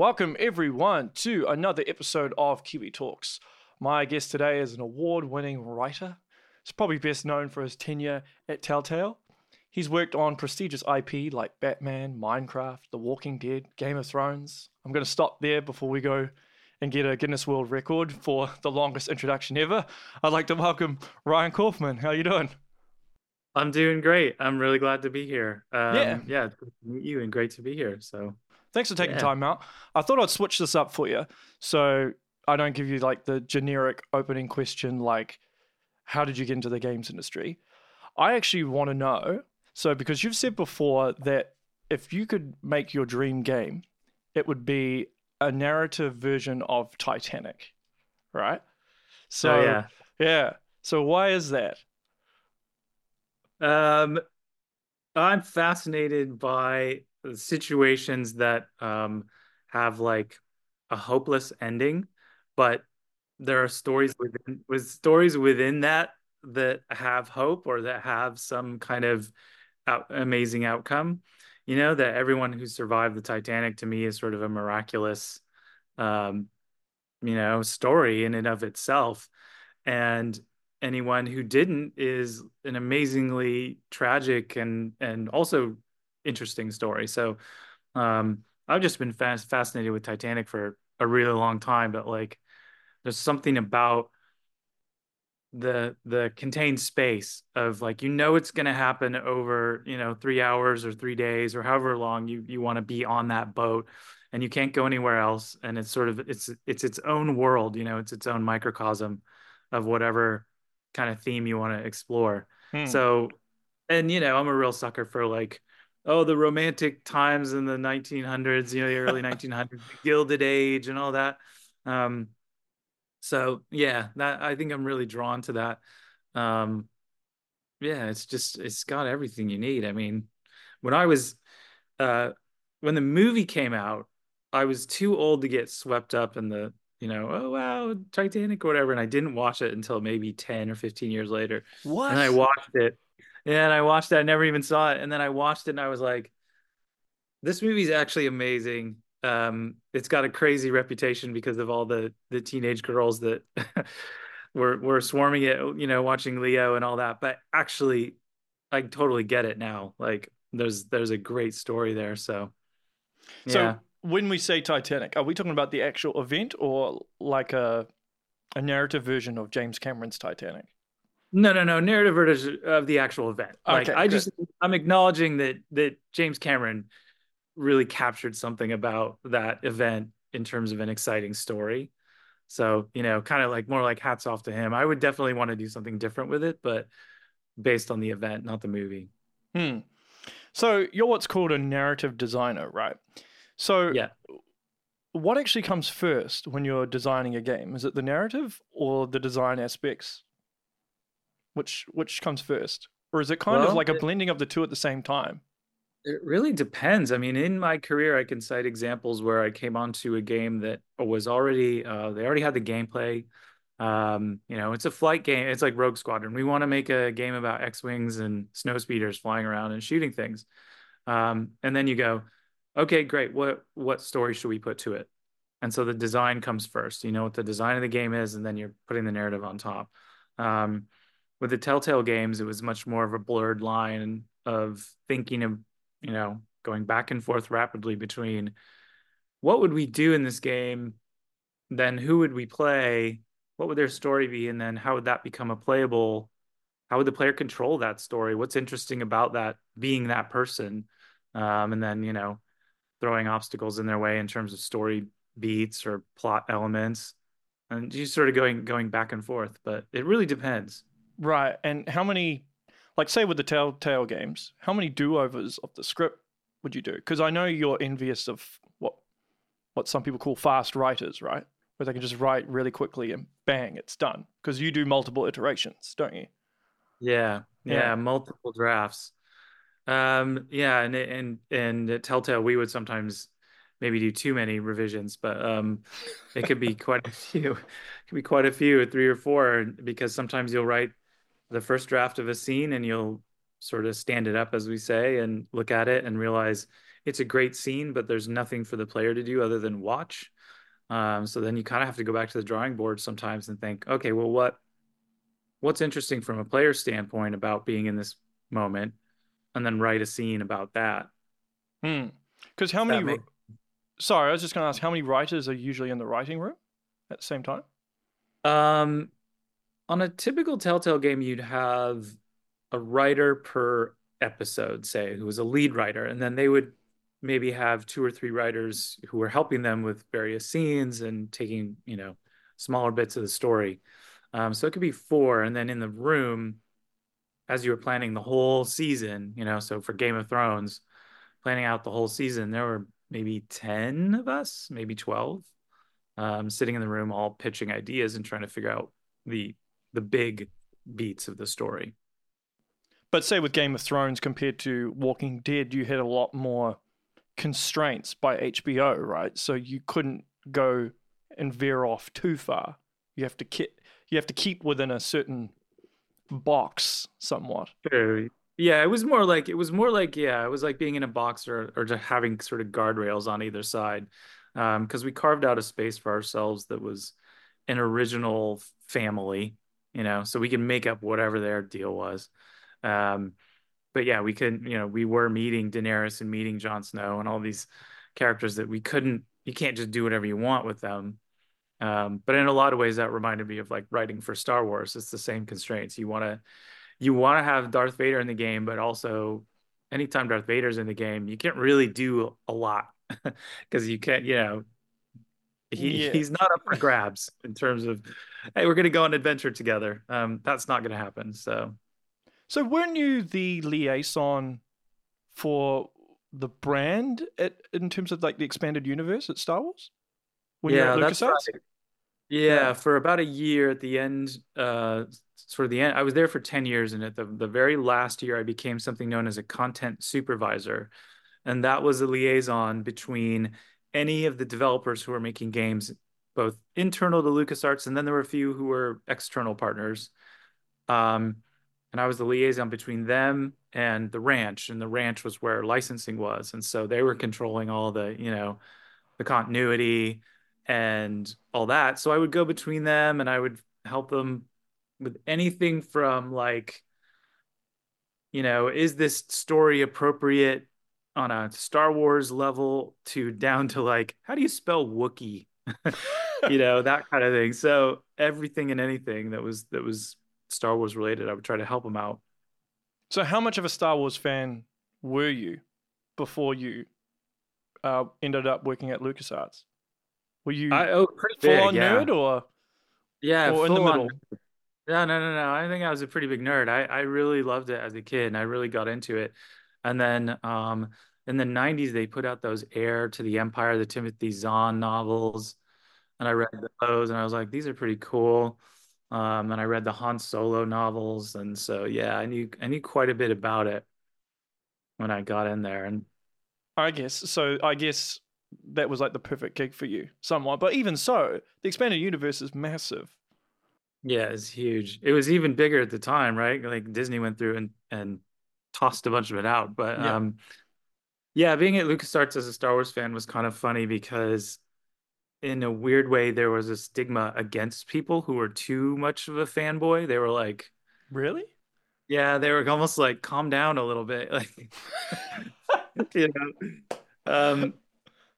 Welcome, everyone, to another episode of Kiwi Talks. My guest today is an award winning writer. He's probably best known for his tenure at Telltale. He's worked on prestigious IP like Batman, Minecraft, The Walking Dead, Game of Thrones. I'm going to stop there before we go and get a Guinness World Record for the longest introduction ever. I'd like to welcome Ryan Kaufman. How are you doing? I'm doing great. I'm really glad to be here. Um, Yeah. yeah, good to meet you and great to be here. So Thanks for taking Yeah. time out. I thought I'd switch this up for you so I don't give you like the generic opening question like how did you get into the games industry? I actually want to know. So because you've said before that if you could make your dream game, it would be a narrative version of Titanic, right? So so yeah. yeah. So why is that? Um, I'm fascinated by situations that um have like a hopeless ending, but there are stories within with stories within that that have hope or that have some kind of out, amazing outcome. You know, that everyone who survived the Titanic to me is sort of a miraculous um, you know, story in and of itself. And anyone who didn't is an amazingly tragic and and also interesting story. So um I've just been fas- fascinated with Titanic for a really long time, but like there's something about the the contained space of like you know it's going to happen over you know three hours or three days or however long you you want to be on that boat and you can't go anywhere else and it's sort of it's it's its own world you know it's its own microcosm of whatever kind of theme you want to explore Hmm. so and you know i'm a real sucker for like oh the romantic times in the 1900s you know the early 1900s the gilded age and all that. Um so yeah that i think i'm really drawn to that. Um yeah it's just it's got everything you need. I mean when i was uh when the movie came out i was too old to get swept up in the you know oh wow titanic or whatever and i didn't watch it until maybe 10 or 15 years later. What? and i watched it and i watched it i never even saw it and then i watched it and i was like this movie's actually amazing. Um, it's got a crazy reputation because of all the the teenage girls that were were swarming it, you know, watching Leo and all that. But actually, I totally get it now. Like, there's there's a great story there. So, So when we say Titanic, are we talking about the actual event or like a a narrative version of James Cameron's Titanic? No, no, no. Narrative version of the actual event. Like, Okay, I good. just I'm acknowledging that that James Cameron really captured something about that event in terms of an exciting story. So, you know, kind of like more like hats off to him. I would definitely want to do something different with it, but based on the event, not the movie. Hmm. So you're what's called a narrative designer, right? So Yeah. what actually comes first when you're designing a game? Is it the narrative or the design aspects? Which which comes first? Or is it kind of like a it- blending of the two at the same time? It really depends. I mean, in my career, I can cite examples where I came onto a game that was already, uh, they already had the gameplay. Um, you know, it's a flight game. It's like Rogue Squadron. We want to make a game about X-Wings and snow speeders flying around and shooting things. Um, and then you go, okay, great. What what story should we put to it? And so the design comes first. You know what the design of the game is, and then you're putting the narrative on top. Um, with the Telltale games, it was much more of a blurred line of thinking of you know, going back and forth rapidly between what would we do in this game, then who would we play, what would their story be, and then how would that become a playable, how would the player control that story? What's interesting about that being that person? Um, and then, you know, throwing obstacles in their way in terms of story beats or plot elements. And just sort of going going back and forth, but it really depends. Right. And how many like say with the Telltale games, how many do-overs of the script would you do? Because I know you're envious of what what some people call fast writers, right? Where they can just write really quickly and bang, it's done. Because you do multiple iterations, don't you? Yeah, Yeah. yeah, multiple drafts. Um, yeah, and and and at Telltale, we would sometimes maybe do too many revisions, but um, it could be quite a few. It could be quite a few, three or four, because sometimes you'll write the first draft of a scene and you'll sort of stand it up, as we say, and look at it and realize it's a great scene, but there's nothing for the player to do other than watch. Um, so then you kind of have to go back to the drawing board sometimes and think, okay, well, what what's interesting from a player standpoint about being in this moment, and then write a scene about that. Hmm. Because how many? Make... Sorry, I was just going to ask how many writers are usually in the writing room at the same time. Um, on a typical Telltale game, you'd have a writer per episode, say, who was a lead writer, and then they would maybe have two or three writers who were helping them with various scenes and taking, you know, smaller bits of the story. Um, so it could be four, and then in the room, as you were planning the whole season, you know, so for Game of Thrones, planning out the whole season, there were maybe 10 of us, maybe 12, um, sitting in the room all pitching ideas and trying to figure out the the big beats of the story. But say with Game of Thrones compared to Walking Dead, you had a lot more constraints by HBO, right? So you couldn't go and veer off too far. You have to keep you have to keep within a certain box somewhat. Yeah, it was more like it was more like yeah, it was like being in a box or or just having sort of guardrails on either side, because um, we carved out a space for ourselves that was an original family, you know, so we can make up whatever their deal was. Um, but yeah, we couldn't, you know, we were meeting Daenerys and meeting Jon Snow and all these characters that we couldn't. You can't just do whatever you want with them. Um, but in a lot of ways, that reminded me of like writing for Star Wars. It's the same constraints. You want to, you want to have Darth Vader in the game, but also anytime Darth Vader's in the game, you can't really do a lot because you can't, you know, he, yeah. he's not up for grabs in terms of, hey, we're going to go on adventure together. Um, that's not going to happen. So so weren't you the liaison for the brand at, in terms of like the expanded universe at Star Wars? When yeah, that's right. Yeah, yeah, for about a year at the end, uh, sort of the end. I was there for ten years, and at the the very last year, I became something known as a content supervisor, and that was a liaison between any of the developers who were making games, both internal to LucasArts, and then there were a few who were external partners. Um, and I was the liaison between them and the ranch, and the ranch was where licensing was, and so they were controlling all the you know the continuity and all that. So I would go between them, and I would help them with anything from like you know is this story appropriate on a Star Wars level to down to like how do you spell Wookiee, you know that kind of thing. So everything and anything that was that was Star Wars related, I would try to help them out. So, how much of a Star Wars fan were you before you uh, ended up working at LucasArts? Were you I, oh, full big, on yeah. nerd or yeah, or in the middle? On. No, no, no, no. I think I was a pretty big nerd. I, I really loved it as a kid and I really got into it. And then um, in the 90s, they put out those Heir to the Empire, the Timothy Zahn novels. And I read those and I was like, these are pretty cool. Um, and I read the Han Solo novels, and so yeah, I knew I knew quite a bit about it when I got in there. And I guess so. I guess that was like the perfect gig for you, somewhat. But even so, the expanded universe is massive. Yeah, it's huge. It was even bigger at the time, right? Like Disney went through and and tossed a bunch of it out. But yeah. um, yeah, being at LucasArts as a Star Wars fan was kind of funny because in a weird way there was a stigma against people who were too much of a fanboy they were like really yeah they were almost like calm down a little bit like you know um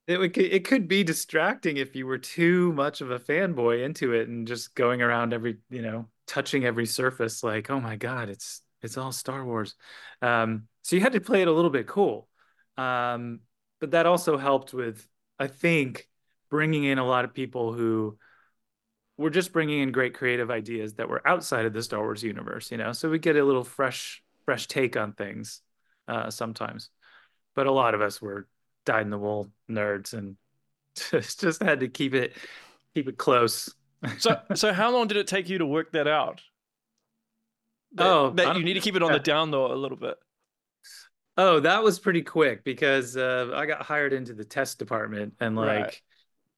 it would it could be distracting if you were too much of a fanboy into it and just going around every you know touching every surface like oh my god it's it's all star wars um so you had to play it a little bit cool um but that also helped with i think bringing in a lot of people who were just bringing in great creative ideas that were outside of the Star Wars universe, you know. So we get a little fresh, fresh take on things uh, sometimes. But a lot of us were dyed in the wool nerds and just just had to keep it keep it close. so so how long did it take you to work that out? That, oh, that you need to keep it on the down low a little bit. Oh, that was pretty quick because uh, I got hired into the test department and like right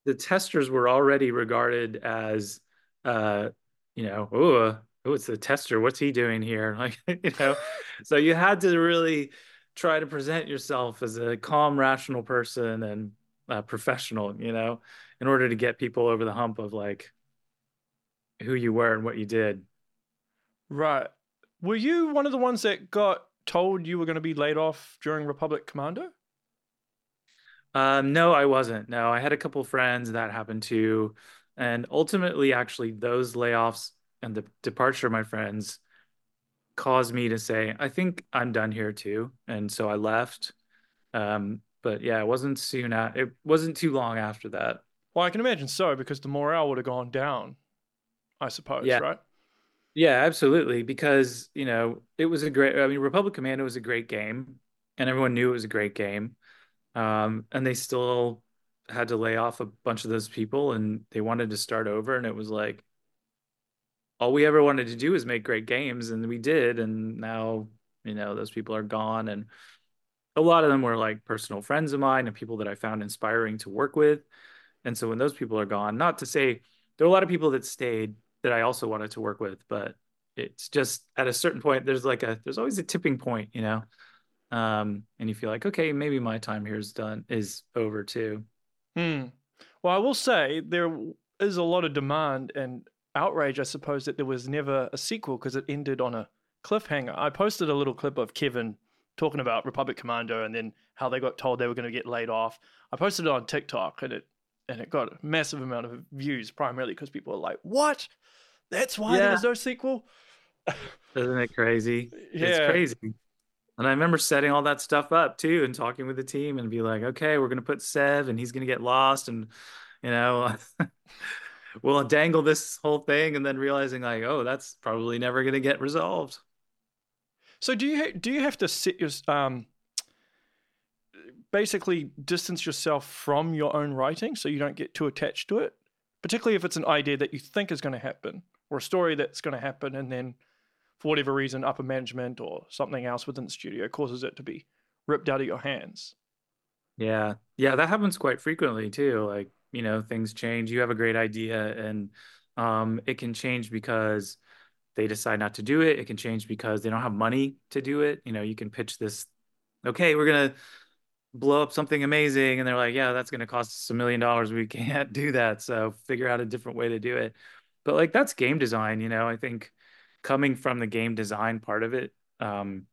the testers were already regarded as uh you know oh oh it's the tester what's he doing here like you know so you had to really try to present yourself as a calm, rational person and a professional, you know, in order to get people over the hump of like who you were and what you did. Right. Were you one of the ones that got told you were going to be laid off during Republic Commando? Um, no, I wasn't. No, I had a couple friends that happened to, and ultimately, actually, those layoffs and the departure of my friends caused me to say, I think I'm done here too. And so I left. Um, but yeah, it wasn't soon. At, it wasn't too long after that. Well, I can imagine so because the morale would have gone down. I suppose, Yeah. right? Yeah, absolutely. Because, you know, it was a great, I mean, Republic Commando was a great game and everyone knew it was a great game. Um, and they still had to lay off a bunch of those people and they wanted to start over. And it was like, all we ever wanted to do was make great games and we did. And now, you know, those people are gone. And a lot of them were like personal friends of mine and people that I found inspiring to work with. And so when those people are gone, not to say there are a lot of people that stayed that I also wanted to work with, but it's just at a certain point, there's like a, there's always a tipping point, you know? Um, and you feel like, okay, maybe my time here is done, is over too. Hmm. Well, I will say there is a lot of demand and outrage, I suppose, that there was never a sequel because it ended on a cliffhanger. I posted a little clip of Kevin talking about Republic Commando and then how they got told they were going to get laid off. I posted it on TikTok and it and it got a massive amount of views, primarily because people are like, "What? That's why there was no sequel." Isn't it crazy? Yeah. It's crazy. And I remember setting all that stuff up too and talking with the team and be like, okay, we're going to put Sev and he's going to get lost and, you know, we'll dangle this whole thing and then realizing like, oh, that's probably never going to get resolved. So do you ha- do you have to sit your um basically distance yourself from your own writing so you don't get too attached to it, particularly if it's an idea that you think is going to happen or a story that's going to happen and then for whatever reason upper management or something else within the studio causes it to be ripped out of your hands. Yeah. Yeah, that happens quite frequently too. Like, you know, things change. You have a great idea and um it can change because they decide not to do it. It can change because they don't have money to do it. You know, you can pitch this, okay, we're gonna blow up something amazing, and they're like, yeah, that's gonna cost us a million dollars. We can't do that. So figure out a different way to do it. But like that's game design, you know. I think coming from the game design part of it, um,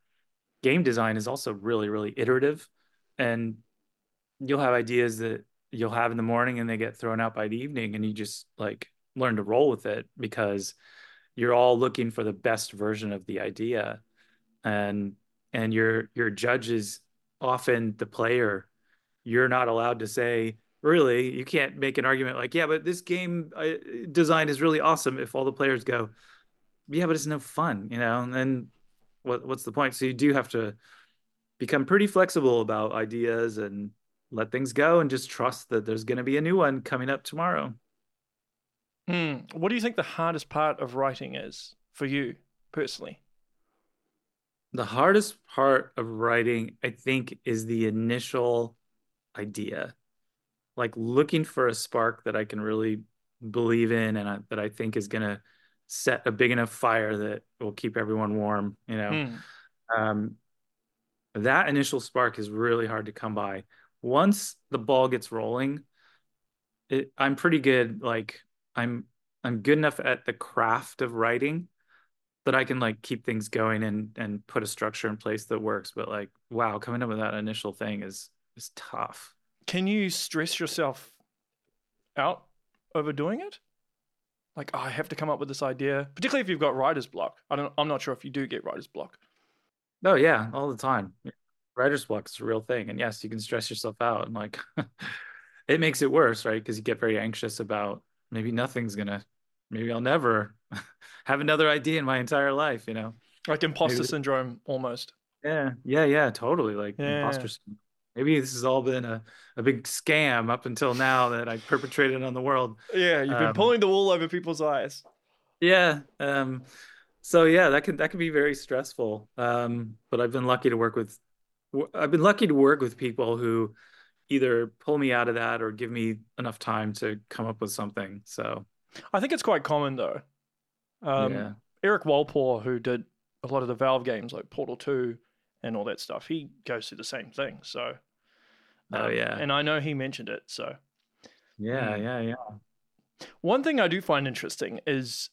game design is also really, really iterative. And you'll have ideas that you'll have in the morning and they get thrown out by the evening and you just like learn to roll with it because you're all looking for the best version of the idea and and your your judge is often the player you're not allowed to say really you can't make an argument like yeah but this game uh, design is really awesome if all the players go yeah but it's no fun you know and then what what's the point so you do have to become pretty flexible about ideas and let things go and just trust that there's going to be a new one coming up tomorrow Hmm. What do you think the hardest part of writing is for you personally? the hardest part of writing i think is the initial idea like looking for a spark that i can really believe in and I, that i think is going to set a big enough fire that will keep everyone warm you know Hmm. um, that initial spark is really hard to come by. Once the ball gets rolling, it, I'm pretty good. Like I'm, I'm good enough at the craft of writing that I can like keep things going and and put a structure in place that works. But like, wow, coming up with that initial thing is is tough. Can you stress yourself out over doing it? Like, oh, I have to come up with this idea, particularly if you've got writer's block. I don't. I'm not sure if you do get writer's block. Oh yeah, all the time. Writer's block is a real thing, and yes, you can stress yourself out, and like, it makes it worse, right? Because you get very anxious about maybe nothing's gonna, maybe I'll never have another idea in my entire life, you know? Like imposter Maybe- syndrome, almost. Yeah, yeah, yeah, totally. Like Yeah. imposter syndrome. Maybe this has all been a, a big scam up until now that I perpetrated on the world. Yeah, you've been Um, pulling the wool over people's eyes. Yeah. Um, so yeah, that can that can be very stressful. Um, but I've been lucky to work with I've been lucky to work with people who either pull me out of that or give me enough time to come up with something. So I think it's quite common though. Um, yeah. Erik Wolpaw, who did a lot of the Valve games like Portal 2 and all that stuff. He goes through the same thing. So, Oh, um, yeah. and I know he mentioned it. So, Yeah, Mm. yeah, yeah. one thing I do find interesting is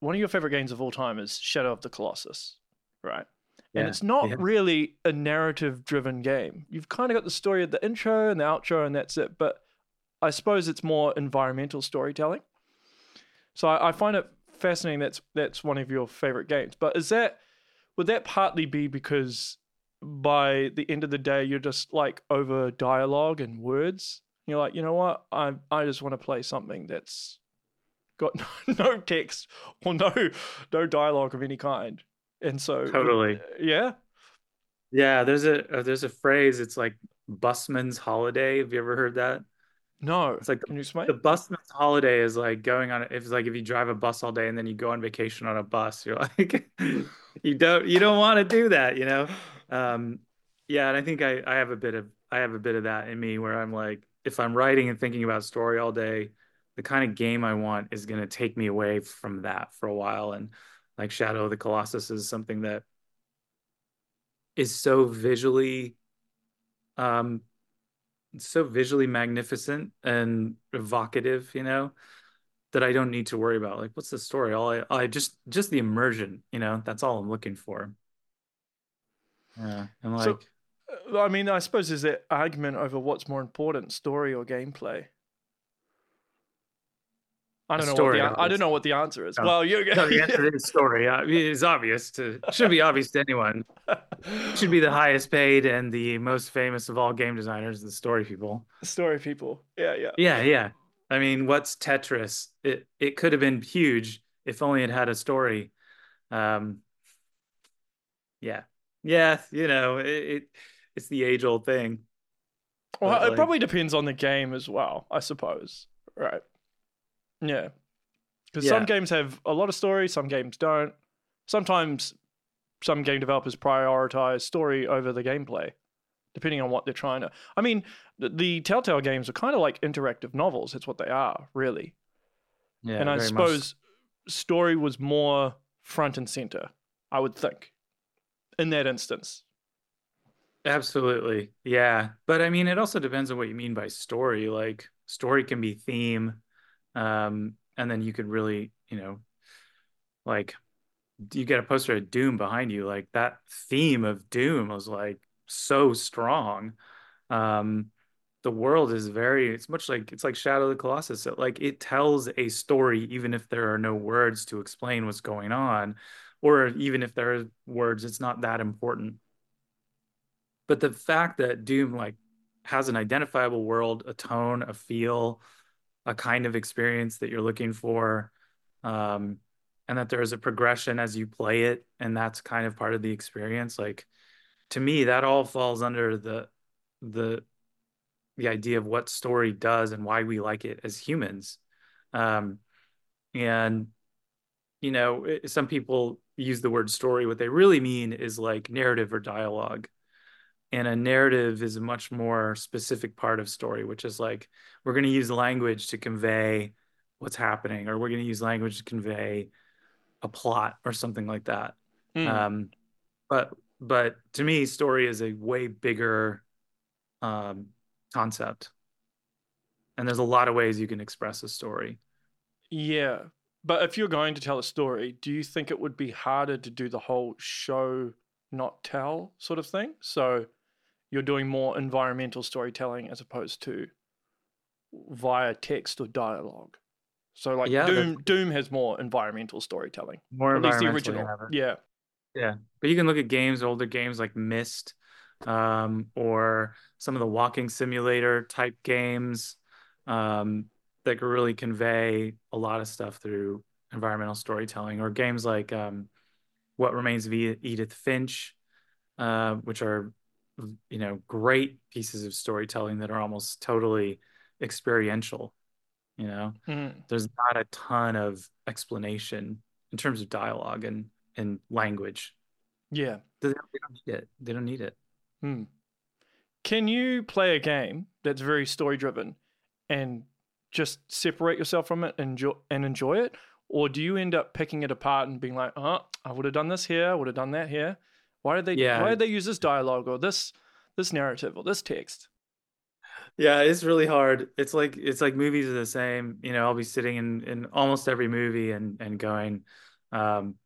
one of your favorite games of all time is Shadow of the Colossus, right? And it's not yeah. really a narrative driven game. You've kind of got the story at the intro and the outro, and that's it. But I suppose it's more environmental storytelling. So I, I find it fascinating that's that's one of your favorite games. But is that would that partly be because by the end of the day you're just like over dialogue and words? You're like, you know what? I I just want to play something that's got no text or no no dialogue of any kind. And so Totally. yeah. Yeah, there's a uh, there's a phrase. It's like busman's holiday. Have you ever heard that? No. It's like Can you explain? the busman's holiday is like going on. If it's like if you drive a bus all day and then you go on vacation on a bus, you're like, you don't you don't want to do that, you know? Um, yeah, and I think I I have a bit of I have a bit of that in me where I'm like, if I'm writing and thinking about story all day, the kind of game I want is going to take me away from that for a while. And like Shadow of the Colossus is something that is so visually um so visually magnificent and evocative you know that i don't need to worry about like what's the story all i, I just just the immersion you know that's all i'm looking for yeah and like So- Uh, I mean, I suppose there's that argument over what's more important, story or gameplay. I don't know story, what the, I don't know what the answer is. No. Well, you no, the answer is story uh, it's obvious to should be obvious to anyone should be the highest paid and the most famous of all game designers the story people story people. Yeah, yeah. Yeah, yeah. I mean, what's Tetris? It it could have been huge if only it had a story. Um, yeah, yeah. You know, it, it it's the age old thing. Well, But, it like- probably depends on the game as well, I suppose. Right. Yeah. Because Yeah. some games have a lot of story, some games don't. Sometimes some game developers prioritize story over the gameplay, depending on what they're trying to. I mean, the, the Telltale games are kind of like interactive novels. It's what they are, really. Yeah, and I very much. suppose story was more front and center, I would think, in that instance. Absolutely, yeah. But I mean, it also depends on what you mean by story. Like, story can be theme, um, and then you could really, you know, like you get a poster of Doom behind you. Like that theme of Doom was like so strong. Um, the world is very. It's much like it's like Shadow of the Colossus. It, like it tells a story, even if there are no words to explain what's going on, or even if there are words, it's not that important. But the fact that doom like has an identifiable world a tone a feel a kind of experience that you're looking for um, and that there is a progression as you play it and that's kind of part of the experience like to me that all falls under the the the idea of what story does and why we like it as humans. Um, and you know some people use the word story what they really mean is like narrative or dialogue and a narrative is a much more specific part of story which is like we're going to use language to convey what's happening or we're going to use language to convey a plot or something like that Mm. um but but to me story is a way bigger um concept and there's a lot of ways you can express a story Yeah. But if you're going to tell a story, do you think it would be harder to do the whole show, not tell sort of thing? So you're doing more environmental storytelling as opposed to via text or dialogue. So like Yeah, that's- Doom Doom has more environmental storytelling. more Or at least the original. Yeah. Yeah, but you can look at games, older games like Myst, um, or some of the walking simulator type games um, that could really convey a lot of stuff through environmental storytelling, or games like um, What Remains of Edith Finch, uh, which are you know great pieces of storytelling that are almost totally experiential. You know, Mhm. there's not a ton of explanation in terms of dialogue and and language. Yeah. They don't, they don't need it. They don't need it. Hmm. Can you play a game that's very story driven and just separate yourself from it and enjoy, and enjoy it? Or do you end up picking it apart and being like, oh, I would have done this here, I would have done that here? Why did they Yeah. why did they use this dialogue or this this narrative or this text? Yeah, it's really hard. It's like it's like movies are the same. You know, I'll be sitting in in almost every movie and and going, um,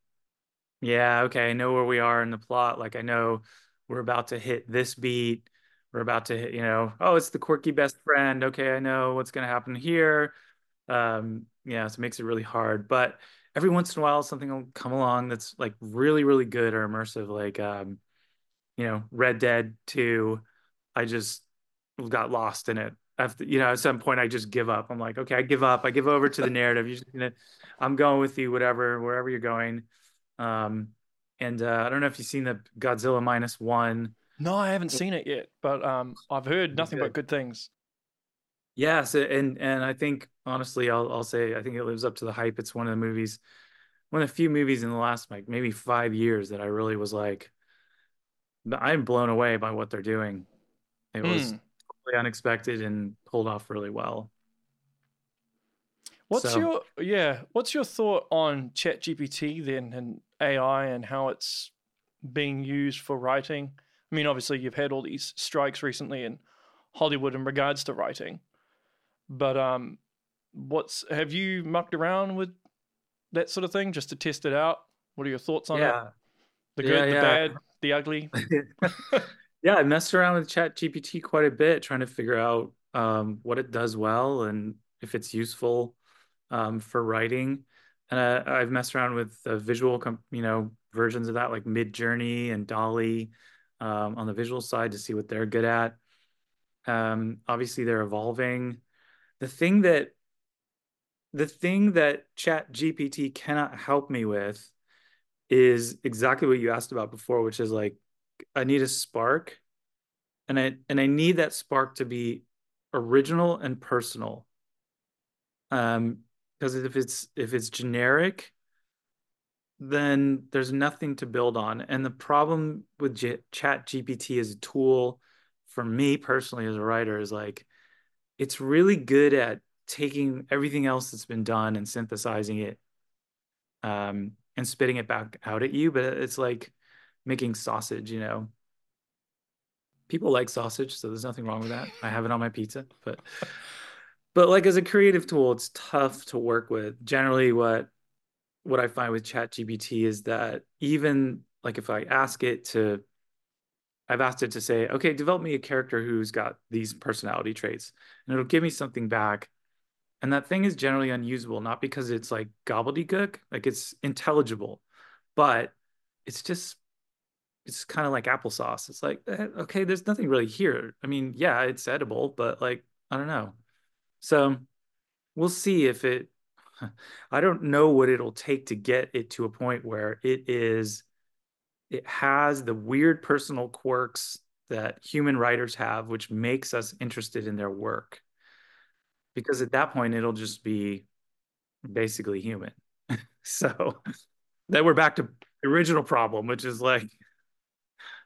yeah, okay, I know where we are in the plot. Like I know we're about to hit this beat. We're about to hit, you know, oh, it's the quirky best friend. Okay, I know what's gonna happen here. Um, yeah, so it makes it really hard. But every once in a while something will come along that's like really, really good or immersive, like um, you know, Red Dead 2. I just got lost in it. After, you know, at some point I just give up. I'm like, okay, I give up. I give over to the narrative. You're just gonna, I'm going with you, whatever, wherever you're going. Um, and uh, I don't know if you've seen the Godzilla minus one. No, I haven't seen it yet, but um, I've heard nothing but good. things. Yes, and and I think honestly, I'll I'll say I think it lives up to the hype. It's one of the movies, one of the few movies in the last like maybe five years that I really was like, I'm blown away by what they're doing. It was Hmm. totally unexpected and pulled off really well. What's So- your yeah? What's your thought on ChatGPT then and AI and how it's being used for writing? I mean, obviously you've had all these strikes recently in Hollywood in regards to writing, but um, what's have you mucked around with that sort of thing just to test it out? What are your thoughts on it? Yeah, The Yeah, good, the yeah. bad, the ugly. yeah, I messed around with Chat GPT quite a bit, trying to figure out um, what it does well and if it's useful um, for writing. And uh, I've messed around with the visual, com- you know, versions of that, like Midjourney and DALL-E, um, on the visual side to see what they're good at. Um, obviously, they're evolving. The thing that the thing that Chat GPT cannot help me with is exactly what you asked about before, which is like I need a spark and I and I need that spark to be original and personal. Um, because if it's if it's generic, then there's nothing to build on. And the problem with J- Chat GPT as a tool for me personally as a writer is like it's really good at taking everything else that's been done and synthesizing it um, and spitting it back out at you. But it's like making sausage, you know. People like sausage, so there's nothing wrong with that. I have it on my pizza, but but like as a creative tool, it's tough to work with. Generally, what what I find with ChatGPT is that even like if I ask it to, I've asked it to say, okay, develop me a character who's got these personality traits, and it'll give me something back. And that thing is generally unusable, not because it's like gobbledygook, like it's intelligible, but it's just it's kind of like applesauce. It's like, eh, okay, there's nothing really here. I mean, yeah, it's edible, but like, I don't know. So we'll see if it, I don't know what it'll take to get it to a point where it is, it has the weird personal quirks that human writers have, which makes us interested in their work. Because at that point, it'll just be basically human. so then we're back to the original problem, which is like,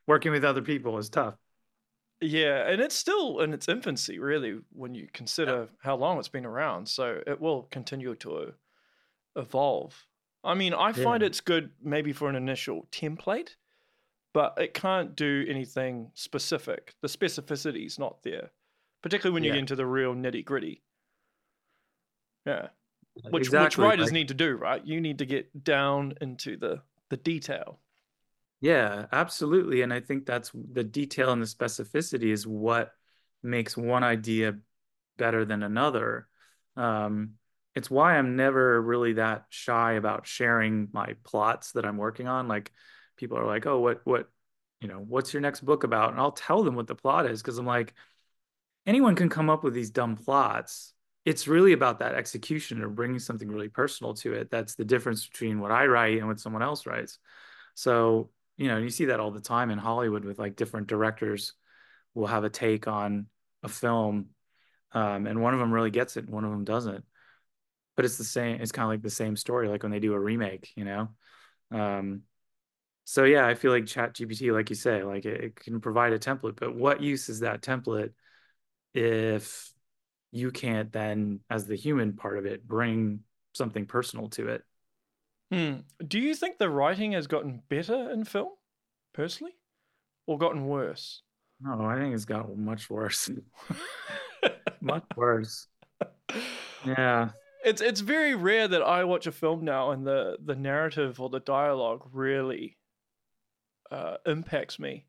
working with other people is tough. Yeah, and it's still in its infancy, really, when you consider how long it's been around. So it will continue to evolve. I mean, I find it's good maybe for an initial template, but it can't do anything specific. The specificity's not there, particularly when you Yeah. get into the real nitty gritty. Yeah, which which writers like- need to do, right? You need to get down into the the detail. Yeah, absolutely. And I think that's the detail and the specificity is what makes one idea better than another. Um, it's why I'm never really that shy about sharing my plots that I'm working on. Like people are like, "Oh, what what, you know, what's your next book about?" And I'll tell them what the plot is because I'm like, anyone can come up with these dumb plots. It's really about that execution or bringing something really personal to it. That's the difference between what I write and what someone else writes. So, you know, you see that all the time in Hollywood with like different directors will have a take on a film, um, and one of them really gets it, and one of them doesn't. But it's the same. It's kind of like the same story, like when they do a remake, you know. Um, so yeah, I feel like Chat GPT, like you say, like it, it can provide a template, but what use is that template if you can't then, as the human part of it, bring something personal to it? Hmm. Do you think the writing has gotten better in film? personally, or gotten worse? No, I think it's got much worse. much worse. Yeah. It's it's very rare that I watch a film now and the the narrative or the dialogue really uh, impacts me.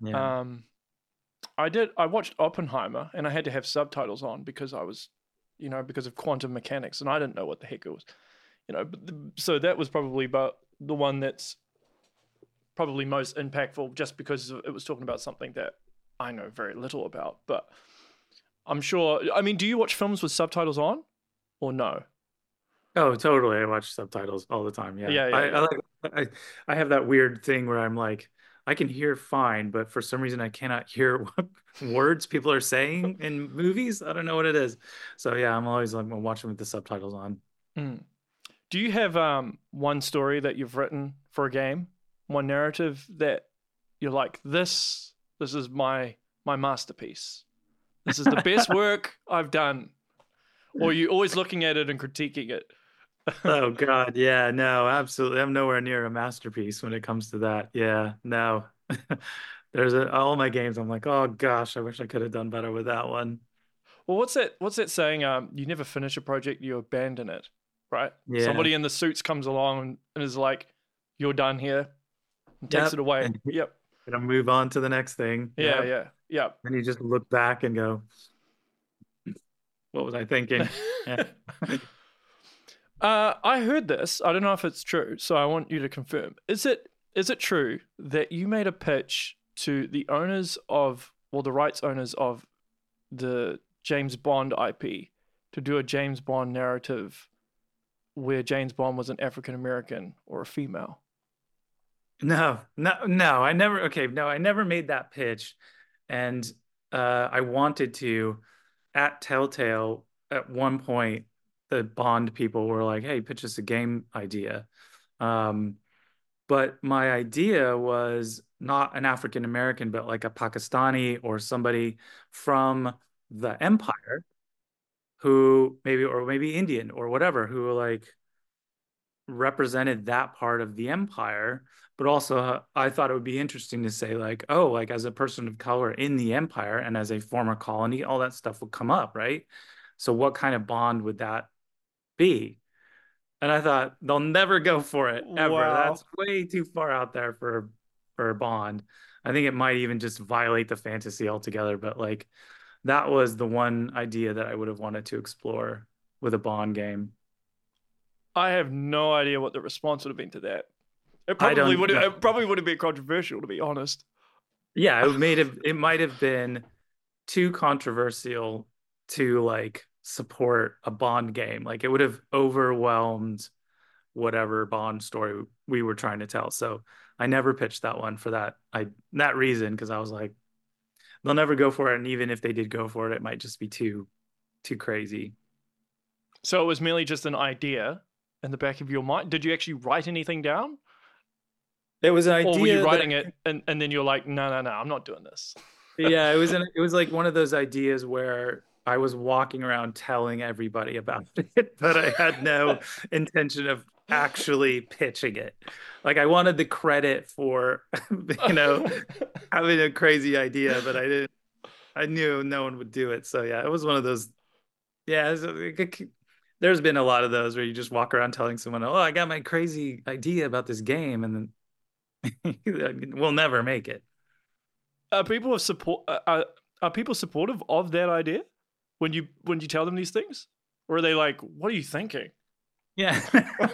Yeah. Um, I did. I watched Oppenheimer, and I had to have subtitles on because I was, you know, because of quantum mechanics, and I didn't know what the heck it was, you know. But the, so that was probably about the one that's probably most impactful, just because it was talking about something that I know very little about. But I'm sure. I mean, do you watch films with subtitles on, or no? Oh, totally. I watch subtitles all the time. Yeah. Yeah, yeah, I, yeah. I like I, I have that weird thing where I'm like, I can hear fine, but for some reason I cannot hear what words people are saying in movies. I don't know what it is. So yeah, I'm always like watching with the subtitles on. Mm. Do you have um, one story that you've written for a game, one narrative that you're like this? This is my my masterpiece. This is the best work I've done. Or are you always looking at it and critiquing it? Oh God, yeah, no, absolutely. I'm nowhere near a masterpiece when it comes to that. Yeah, no. There's a, all my games. I'm like, oh gosh, I wish I could have done better with that one. Well, what's that? What's that saying? Um, you never finish a project, you abandon it, right? Yeah. Somebody in the suits comes along and, is like, "You're done here," and takes Yep. it away. And- Yep. Gonna move on to the next thing. Yeah. Yep. Yeah. Yeah. And you just look back and go, what was I thinking? Yeah. Uh, I heard this. I don't know if it's true, so I want you to confirm. Is it is it true that you made a pitch to the owners of, well, the rights owners of, the James Bond IP to do a James Bond narrative where James Bond was an African American or a female? No, no, no. I never. Okay, no, I never made that pitch, and uh, I wanted to. At Telltale, at one point, the Bond people were like, "Hey, pitch us a game idea," um, but my idea was not an African American, but like a Pakistani or somebody from the Empire, who maybe or maybe Indian or whatever, who like represented that part of the empire. But also uh, i thought it would be interesting to say like oh like as a person of color in the empire and as a former colony all that stuff would come up right? So what kind of bond would that be? And i thought they'll never go for it ever. Wow. that's way too far out there for for a bond. I think it might even just violate the fantasy altogether but like that was the one idea that i would have wanted to explore with a bond game I have no idea what the response would have been to that. It probably would. know. It probably would have been controversial, to be honest. Yeah, it made have it might have been too controversial to like support a Bond game. Like it would have overwhelmed whatever Bond story we were trying to tell. So I never pitched that one for that I that reason because I was like they'll never go for it and even if they did go for it it might just be too too crazy. So it was merely just an idea in the back of your mind. Did you actually write anything down, It was an idea or were you that- writing it and, and then you're like, no, no, no, I'm not doing this. yeah, it was an, it was like one of those ideas where I was walking around telling everybody about it, but I had no intention of actually pitching it. Like I wanted the credit for you know having a crazy idea, but I didn't. I knew no one would do it, so yeah, it was one of those. Yeah, it's a- it c- there's been a lot of those where you just walk around telling someone, "Oh, I got my crazy idea about this game," and then we'll never make it. are people of support? Are, are people supportive of that idea when you when you tell them these things, or are they like, what are you thinking? Yeah. Uh,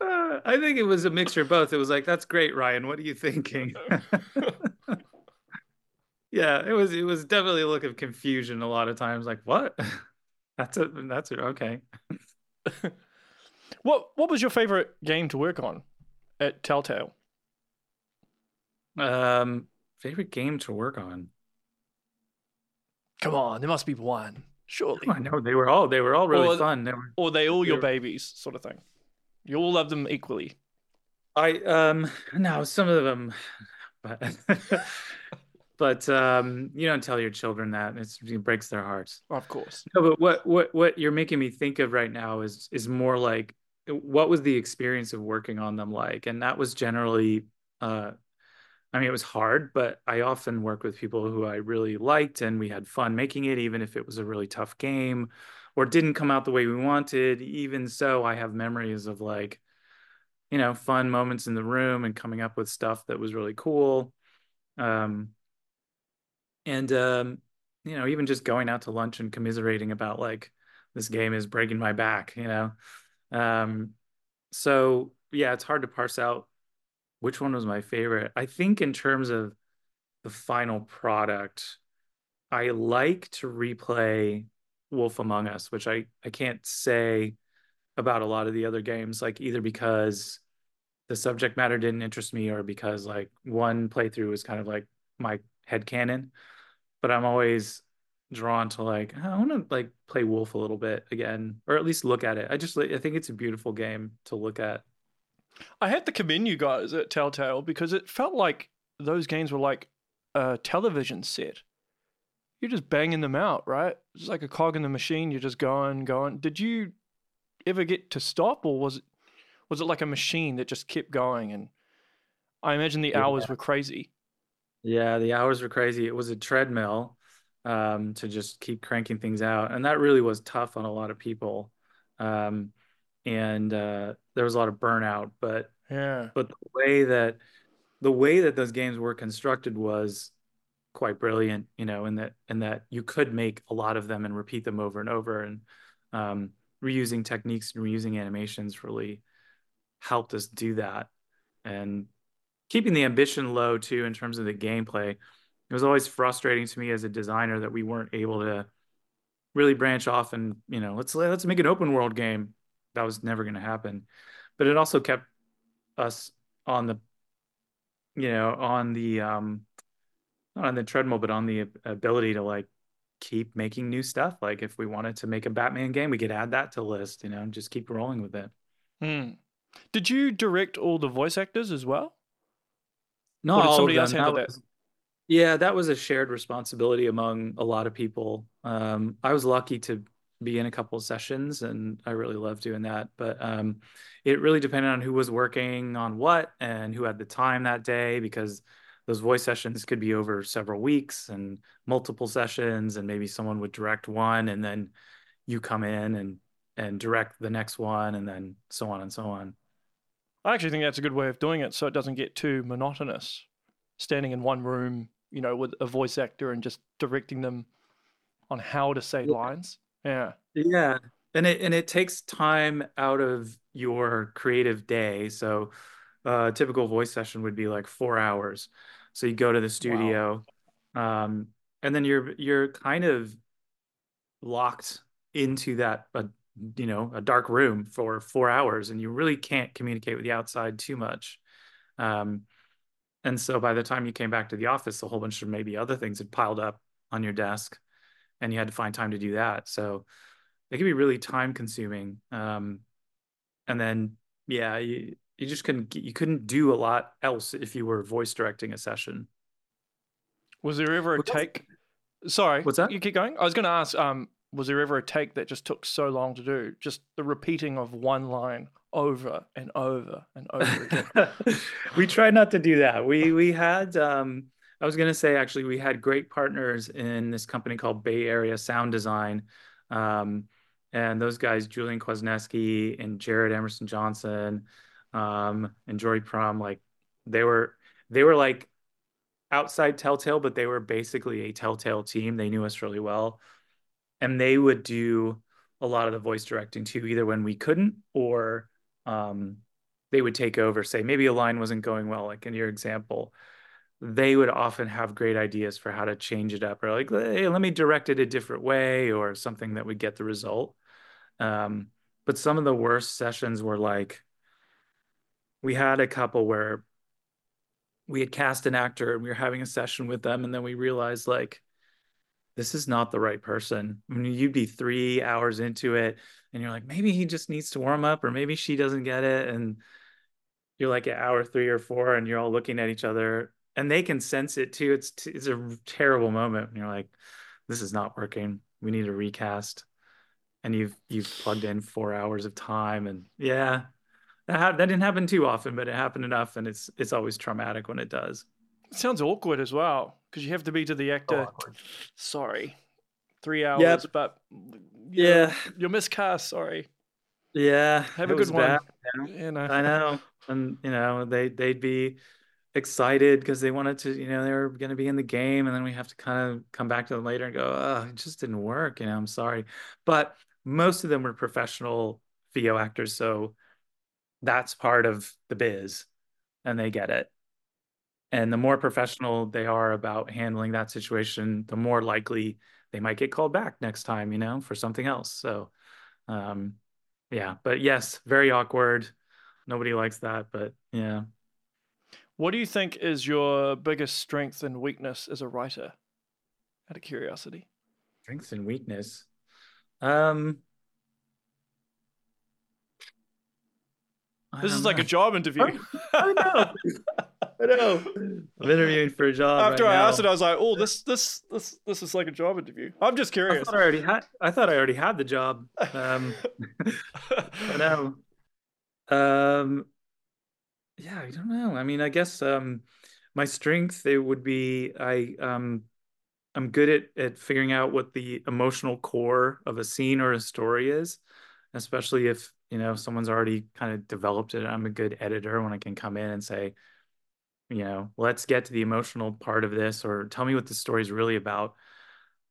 I think it was a mixture of both. It was like, that's great, Ryan. What are you thinking? yeah, it was it was definitely a look of confusion a lot of times. Like, what? That's a that's a, okay. What What was your favorite game to work on at Telltale? Um, favorite game to work on. Come on, there must be one, surely. I know they were all they were all really Well, fun. They were Or they all your They're- babies, sort of thing. You all love them equally. I um no some of them but but um you don't tell your children that it's, it breaks their hearts. Of course. No, but what what what you're making me think of right now is is more like what was the experience of working on them like? And that was generally uh, I mean, it was hard, but I often worked with people who I really liked and we had fun making it, even if it was a really tough game or didn't come out the way we wanted. Even so, I have memories of like, you know, fun moments in the room and coming up with stuff that was really cool. Um, and, um, you know, even just going out to lunch and commiserating about like, this game is breaking my back, you know? Um, so yeah, it's hard to parse out which one was my favorite. I think in terms of the final product, I like to replay Wolf Among Us, which I, I can't say about a lot of the other games, like either because the subject matter didn't interest me or because like one playthrough was kind of like my head canon. But I'm always drawn to like ah, I want to like play Wolf a little bit again, or at least look at it. I just I think it's a beautiful game to look at. I had to commend you guys at Telltale because it felt like those games were like a television set. You're just banging them out, right? It's like a cog in the machine. You're just going, going. Did you ever get to stop, or was it was it like a machine that just kept going? And I imagine the hours yeah. were crazy. Yeah, the hours were crazy. It was a treadmill um, to just keep cranking things out, and that really was tough on a lot of people. Um, and uh, there was a lot of burnout. But yeah, but the way that the way that those games were constructed was quite brilliant. You know, in that in that you could make a lot of them and repeat them over and over, and um, reusing techniques and reusing animations really helped us do that. And keeping the ambition low too in terms of the gameplay. It was always frustrating to me as a designer that we weren't able to really branch off and you know let's let's make an open world game that was never going to happen. But it also kept us on the, you know, on the um, not on the treadmill, but on the ability to like keep making new stuff. Like if we wanted to make a Batman game, we could add that to list, you know, and just keep rolling with it. Hmm. Did you direct all the voice actors as well? No, or did somebody else handle that? Was, yeah, that was a shared responsibility among a lot of people. Um, I was lucky to be in a couple of sessions and I really love doing that. But um, it really depended on who was working on what and who had the time that day because those voice sessions could be over several weeks and multiple sessions and maybe someone would direct one and then you come in and and direct the next one and then so on and so on. I actually think that's a good way of doing it so it doesn't get too monotonous. Standing in one room, you know, with a voice actor and just directing them on how to say yeah. lines. Yeah. Yeah. And it and it takes time out of your creative day. So uh, a typical voice session would be like four hours. So you go to the studio, wow. um, and then you're you're kind of locked into that uh, you know a dark room for four hours, and you really can't communicate with the outside too much. Um, and so by the time you came back to the office, a whole bunch of maybe other things had piled up on your desk and you had to find time to do that. So it can be really time consuming. Um, and then, yeah, you, you just couldn't, you couldn't do a lot else if you were voice directing a session. Was there ever a take? Sorry, what's that? You keep going. I was going to ask. Um, was there ever a take that just took so long to do? Just the repeating of one line over and over and over again. we tried not to do that. We we had um, I was going to say, actually, we had great partners in this company called Bay Area Sound Design. Um, and those guys, Julian Kwasniewski and Jared Emerson Johnson um, and Jory Prum, like they were, they were like outside Telltale, but they were basically a Telltale team. They knew us really well. And they would do a lot of the voice directing too, either when we couldn't or um, they would take over, say maybe a line wasn't going well, like in your example they would often have great ideas for how to change it up or like hey let me direct it a different way or something that would get the result. Um, but some of the worst sessions were like we had a couple where we had cast an actor and we were having a session with them and then we realized like this is not the right person. I mean, you'd be three hours into it and you're like maybe he just needs to warm up or maybe she doesn't get it and you're like at hour three or four and you're all looking at each other and they can sense it too. It's it's a terrible moment. And you're like, this is not working. We need a recast. And you've you've plugged in four hours of time, and yeah, that, ha- that didn't happen too often, but it happened enough, and it's it's always traumatic when it does. It sounds awkward as well because you have to be to the actor. awkward. Sorry, three hours, Yep. but Yeah, you're miscast. Sorry, yeah. have a good one. bad, you know? You know, I know, and you know they they'd be excited because they wanted to, you know, they were going to be in the game, and then we have to kind of come back to them later and go, oh, it just didn't work. You know, I'm sorry, but most of them were professional VO actors, so that's part of the biz, and they get it. And the more professional they are about handling that situation, the more likely they might get called back next time, you know, for something else. So, um, yeah, but yes, very awkward. Nobody likes that, but yeah. What do you think is your biggest strength and weakness as a writer? Out of curiosity. Strengths and weakness. Um, I This is don't like a job interview. I know. I know. I'm interviewing for a job. After right I now. asked it, I was like, "Oh, this, this, this, this is like a job interview." I'm just curious. I thought I already had. I thought I already had the job. Um, I know. Um, yeah, I don't know. I mean, I guess um, my strength it would be I um, I'm good at at figuring out what the emotional core of a scene or a story is, especially if you know someone's already kind of developed it. I'm a good editor when I can come in and say, you know, let's get to the emotional part of this, or tell me what the story is really about.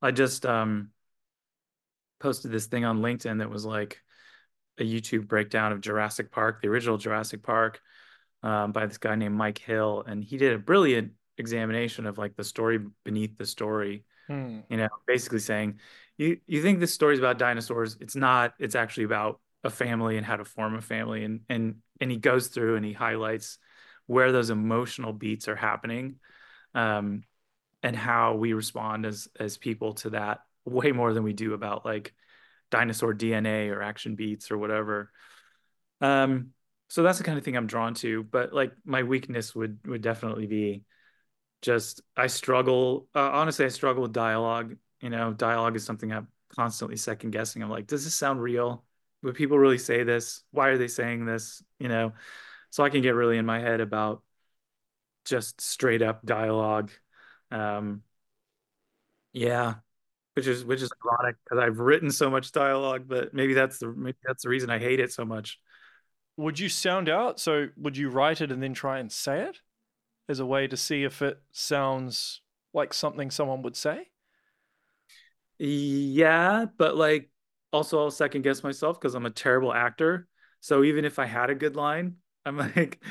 I just um posted this thing on LinkedIn that was like a YouTube breakdown of Jurassic Park, the original Jurassic Park, um, by this guy named Mike Hill, and he did a brilliant examination of like the story beneath the story. Hmm. You know, basically saying, you you think this story's about dinosaurs? It's not. It's actually about a family and how to form a family, and and and he goes through and he highlights where those emotional beats are happening, um, and how we respond as as people to that way more than we do about like dinosaur DNA or action beats or whatever. Um, so that's the kind of thing I'm drawn to. But like my weakness would would definitely be just I struggle. Uh, honestly, I struggle with dialogue. You know, dialogue is something I'm constantly second guessing. I'm like, does this sound real? Would people really say this? Why are they saying this? You know, so I can get really in my head about just straight up dialogue. Um, yeah, which is which is ironic because I've written so much dialogue, but maybe that's the maybe that's the reason I hate it so much. Would you sound out? So would you write it and then try and say it as a way to see if it sounds like something someone would say? Yeah, but like also I'll second guess myself because I'm a terrible actor. So even if I had a good line, I'm like,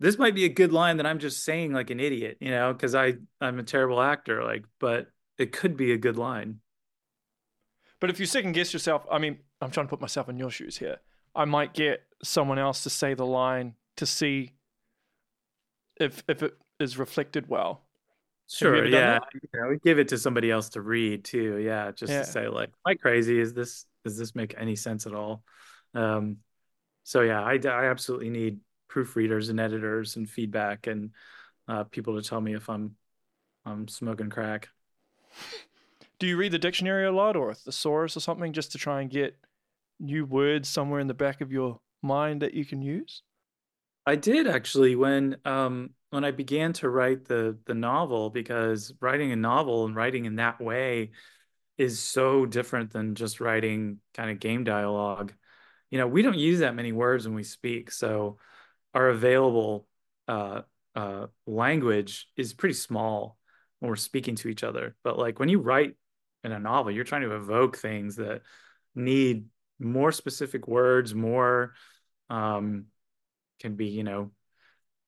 this might be a good line that I'm just saying like an idiot, you know, because I I'm a terrible actor. Like, but it could be a good line. But if you second guess yourself, I mean, I'm trying to put myself in your shoes here. I might get someone else to say the line to see if if it is reflected well. Sure, yeah. You know, give it to somebody else to read too. Yeah, just Yeah. to say like, am I crazy? Is this does this make any sense at all? Um, so yeah, I I absolutely need proofreaders and editors and feedback and uh, people to tell me if I'm I'm smoking crack. Do you read the dictionary a lot or a thesaurus or something just to try and get new words somewhere in the back of your mind that you can use? I did actually when um when I began to write the the novel because writing a novel and writing in that way is so different than just writing kind of game dialogue. You know, we don't use that many words when we speak, so our available uh uh language is pretty small when we're speaking to each other. But like when you write in a novel, you're trying to evoke things that need more specific words, more um can be, you know,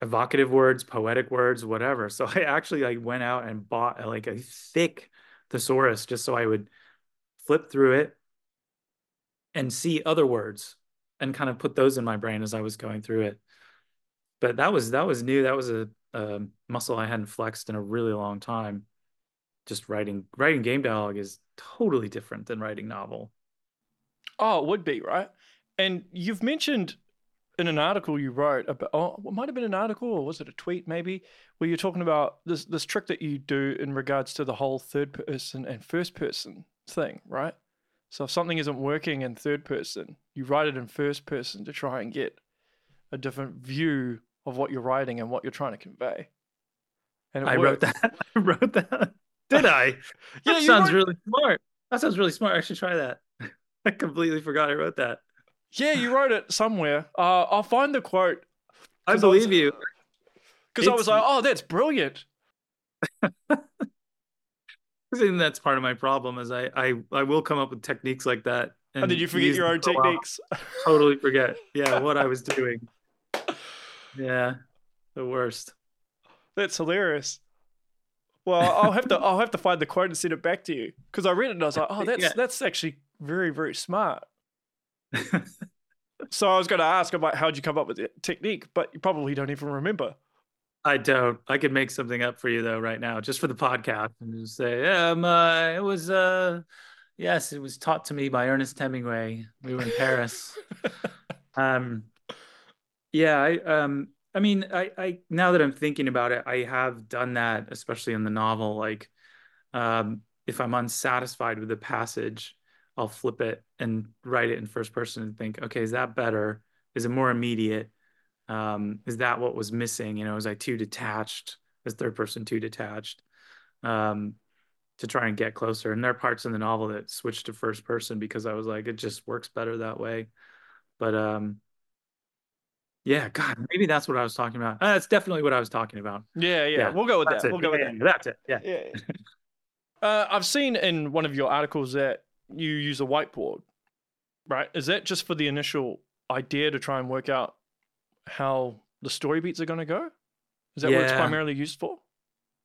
evocative words, poetic words, whatever. So I actually like went out and bought like a thick thesaurus just so I would flip through it and see other words and kind of put those in my brain as I was going through it. But that was that was new. That was a, a muscle I hadn't flexed in a really long time. Just writing writing game dialogue is totally different than writing novel. Oh, it would be, right? And you've mentioned in an article you wrote about, oh, it might have been an article or was it a tweet maybe, where you're talking about this this trick that you do in regards to the whole third person and first person thing, right? So if something isn't working in third person, you write it in first person to try and get a different view of what you're writing and what you're trying to convey. And I worked. wrote that. I wrote that. Did I? yeah, that sounds wrote... really smart. That sounds really smart. I should try that. I completely forgot I wrote that. Yeah, you wrote it somewhere. Uh, I'll find the quote. I believe I was, you. Because I was like, oh, that's brilliant. I think that's part of my problem is I, I I will come up with techniques like that. And oh, did you forget your own techniques? totally forget. Yeah, what I was doing. Yeah, the worst. That's hilarious. Well, I'll have to I'll have to find the quote and send it back to you because I read it and I was like, oh, that's yeah. that's actually very very smart. so I was going to ask about how'd you come up with the technique, but you probably don't even remember. I don't. I could make something up for you though right now, just for the podcast, and just say, um, uh, it was, uh, yes, it was taught to me by Ernest Hemingway. We were in Paris. um, yeah, I, um, I mean, I, I now that I'm thinking about it, I have done that, especially in the novel. Like, um, if I'm unsatisfied with the passage, I'll flip it and write it in first person and think, okay, is that better? Is it more immediate? Um, is that what was missing? You know, was I too detached? Is third person too detached? Um, to try and get closer. And there are parts in the novel that switched to first person because I was like, it just works better that way. But um, yeah, God, maybe that's what I was talking about. Uh, that's definitely what I was talking about. Yeah, yeah, yeah. we'll go with that's that. It. We'll go yeah, with that. That's it. Yeah. yeah. uh, I've seen in one of your articles that you use a whiteboard, right? Is that just for the initial idea to try and work out how the story beats are going to go? Is that yeah. what it's primarily used for?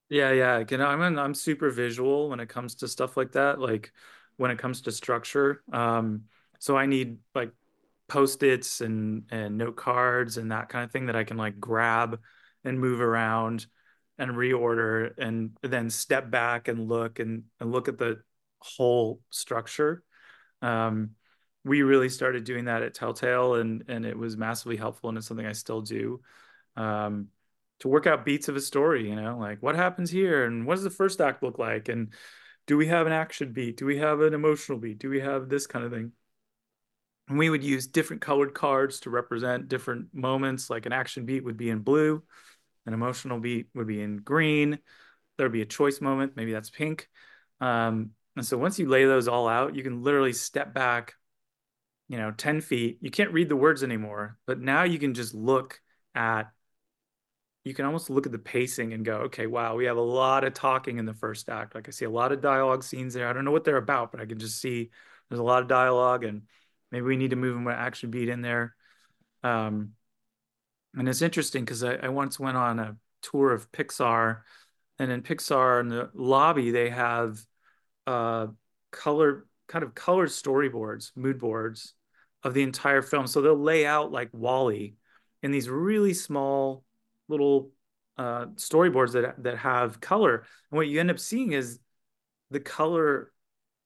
Yeah, yeah. You know, I'm I'm super visual when it comes to stuff like that. Like when it comes to structure, um, so I need like post-its and and note cards and that kind of thing that I can like grab and move around and reorder and then step back and look and, and look at the whole structure. Um, we really started doing that at Telltale, and and it was massively helpful, and it's something I still do. Um, to work out beats of a story, you know, like what happens here, and what does the first act look like, and do we have an action beat? Do we have an emotional beat? Do we have this kind of thing? And we would use different colored cards to represent different moments. Like an action beat would be in blue, an emotional beat would be in green. There'd be a choice moment, maybe that's pink. Um, and so once you lay those all out, you can literally step back, you know, 10 feet. You can't read the words anymore, but now you can just look at, you can almost look at the pacing and go, okay, wow, we have a lot of talking in the first act. Like I see a lot of dialogue scenes there. I don't know what they're about, but I can just see there's a lot of dialogue and maybe we need to move an action beat in there. Um, and it's interesting because I, I once went on a tour of Pixar and in Pixar in the lobby, they have uh, color kind of colored storyboards, mood boards of the entire film. So they'll lay out like WALL-E in these really small little uh, storyboards that that have color. And what you end up seeing is the color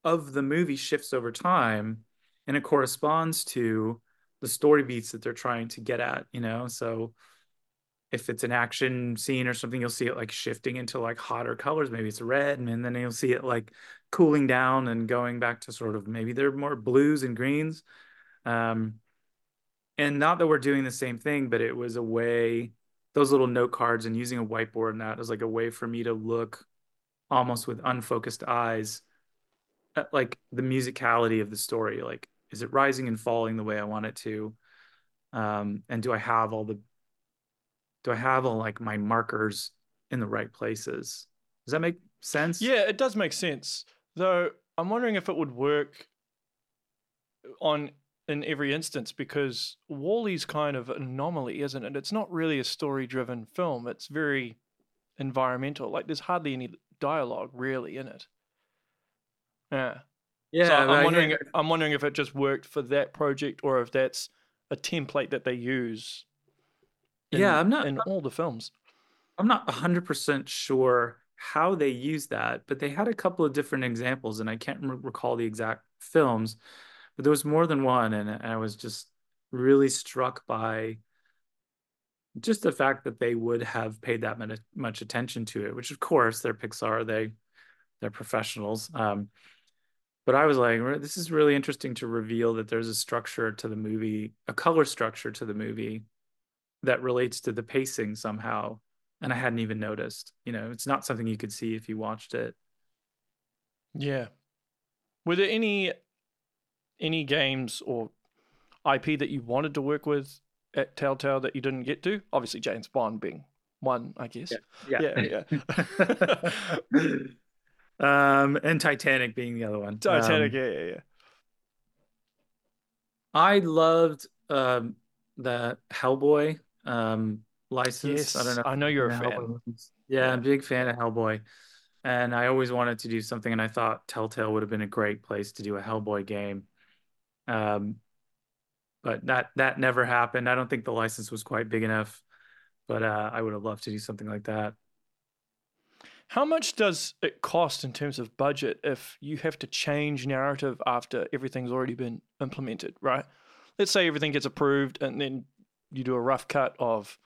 of the movie shifts over time, and it corresponds to the story beats that they're trying to get at. You know, so if it's an action scene or something, you'll see it like shifting into like hotter colors. Maybe it's red, and then you'll see it like cooling down and going back to sort of maybe they're more blues and greens. Um, and not that we're doing the same thing, but it was a way those little note cards and using a whiteboard and that was like a way for me to look almost with unfocused eyes at like the musicality of the story. Like, is it rising and falling the way I want it to? Um, and do I have all the do I have all like my markers in the right places? Does that make sense? Yeah, it does make sense. Though I'm wondering if it would work on in every instance because WALL-E's kind of an anomaly, isn't it? It's not really a story-driven film. It's very environmental. Like there's hardly any dialogue really in it. Yeah. Yeah. So I'm wondering. I'm wondering if it just worked for that project or if that's a template that they use in, yeah, I'm not in all the films. I'm not 100% sure how they use that, but they had a couple of different examples, and I can't recall the exact films, but there was more than one, and I was just really struck by just the fact that they would have paid that much attention to it. Which, of course, they're Pixar; they they're professionals. Um, but I was like, this is really interesting to reveal that there's a structure to the movie, a color structure to the movie that relates to the pacing somehow and I hadn't even noticed. You know, it's not something you could see if you watched it. Yeah. Were there any any games or IP that you wanted to work with at Telltale that you didn't get to? Obviously, James Bond being one, I guess. Yeah, yeah. yeah, yeah. um, and Titanic being the other one. Titanic, um, yeah, yeah, yeah. I loved um, the Hellboy um, license. Yes, I don't know. I know you're a Hellboy fan. license. Yeah, I'm a big fan of Hellboy. And I always wanted to do something, and I thought Telltale would have been a great place to do a Hellboy game. Um, but that that never happened. I don't think the license was quite big enough, but uh, I would have loved to do something like that. How much does it cost in terms of budget if you have to change narrative after everything's already been implemented, right? Let's say everything gets approved and then you do a rough cut of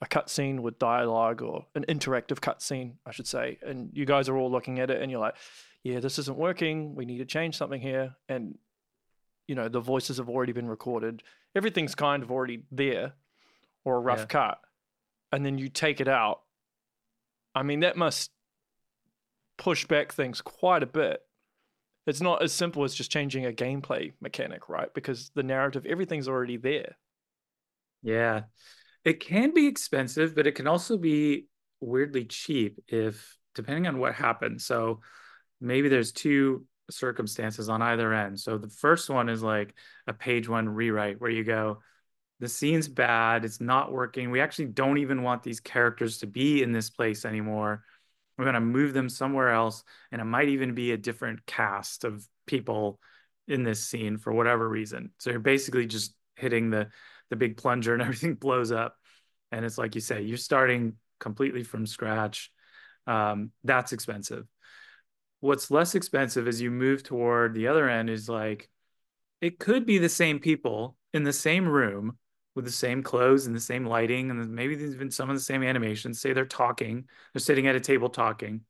a cutscene with dialogue or an interactive cutscene, I should say, and you guys are all looking at it and you're like, yeah, this isn't working. We need to change something here. And, you know, the voices have already been recorded. Everything's kind of already there or a rough Yeah. cut. And then you take it out. I mean, that must push back things quite a bit. It's not as simple as just changing a gameplay mechanic, right? Because the narrative, everything's already there. Yeah. It can be expensive, but it can also be weirdly cheap if depending on what happens. So maybe there's two circumstances on either end. So the first one is like a page one rewrite where you go, the scene's bad, it's not working. We actually don't even want these characters to be in this place anymore. We're going to move them somewhere else. And it might even be a different cast of people in this scene for whatever reason. So you're basically just hitting the the big plunger and everything blows up. And it's like you say, you're starting completely from scratch. Um, that's expensive. What's less expensive as you move toward the other end is like it could be the same people in the same room with the same clothes and the same lighting and maybe there's been some of the same animations say they're talking they're sitting at a table talking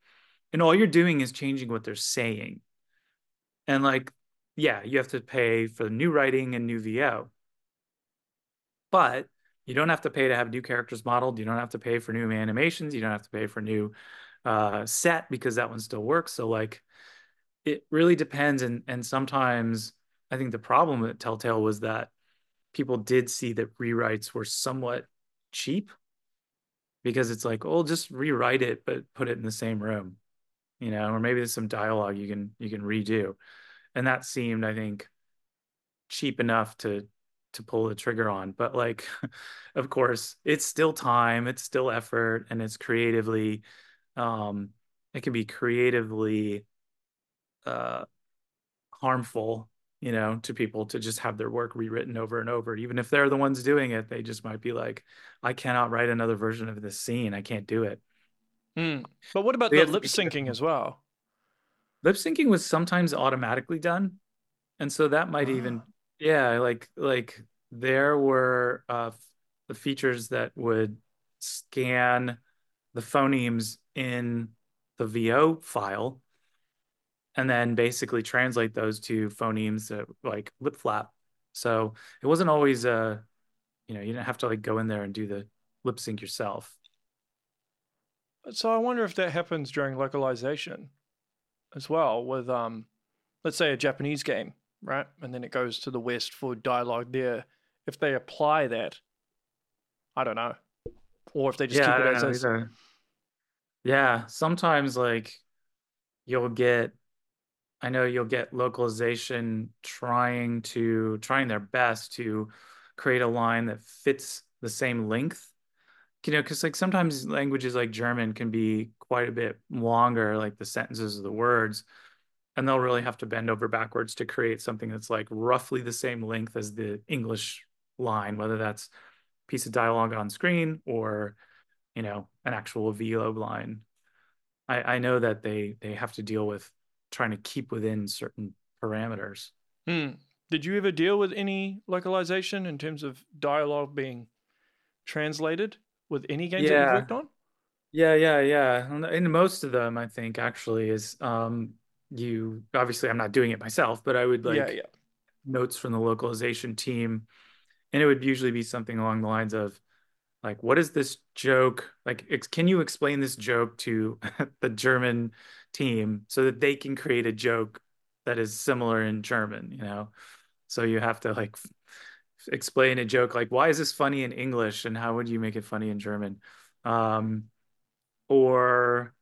and all you're doing is changing what they're saying and like yeah you have to pay for the new writing and new vo but you don't have to pay to have new characters modeled. You don't have to pay for new animations. You don't have to pay for new uh, set because that one still works. So like it really depends. And and sometimes i think the problem with telltale was that people did see that rewrites were somewhat cheap because it's like oh just rewrite it but put it in the same room you know or maybe there's some dialogue you can you can redo. And that seemed i think cheap enough to to pull the trigger on but like of course it's still time it's still effort and it's creatively um it can be creatively uh harmful you know to people to just have their work rewritten over and over even if they're the ones doing it they just might be like i cannot write another version of this scene i can't do it Hmm. But what about They the lip syncing as well? lip syncing was sometimes automatically done and so that might even Ah. Yeah like like there were uh the features that would scan the phonemes in the vo file and then basically translate those to phonemes that like lip flap. So it wasn't always uh you know you didn't have to like go in there and do the lip sync yourself. So I wonder if that happens during localization as well with um let's say a Japanese game, right? And then it goes to the West for dialogue there. If they apply that, I don't know. Or if they just yeah, keep it as is. either. Yeah, sometimes like you'll get I know you'll get localization trying to trying their best to create a line that fits the same length. You know, because like sometimes languages like German can be quite a bit longer, like the sentences or the words, and they'll really have to bend over backwards to create something that's like roughly the same length as the English line, whether that's a piece of dialogue on screen or, you know, an actual VLOG line. I, I know that they they have to deal with trying to keep within certain parameters. Hmm. Did you ever deal with any localization in terms of dialogue being translated with any games that you've worked on? Yeah, yeah, yeah. And In most of them, I think actually is um you obviously I'm not doing it myself, but I would like yeah, yeah. notes from the localization team, and it would usually be something along the lines of like what is this joke? Like can you explain this joke to the german team so that they can create a joke that is similar in german you know? So you have to like explain a joke like why is this funny in english and how would you make it funny in german? Um or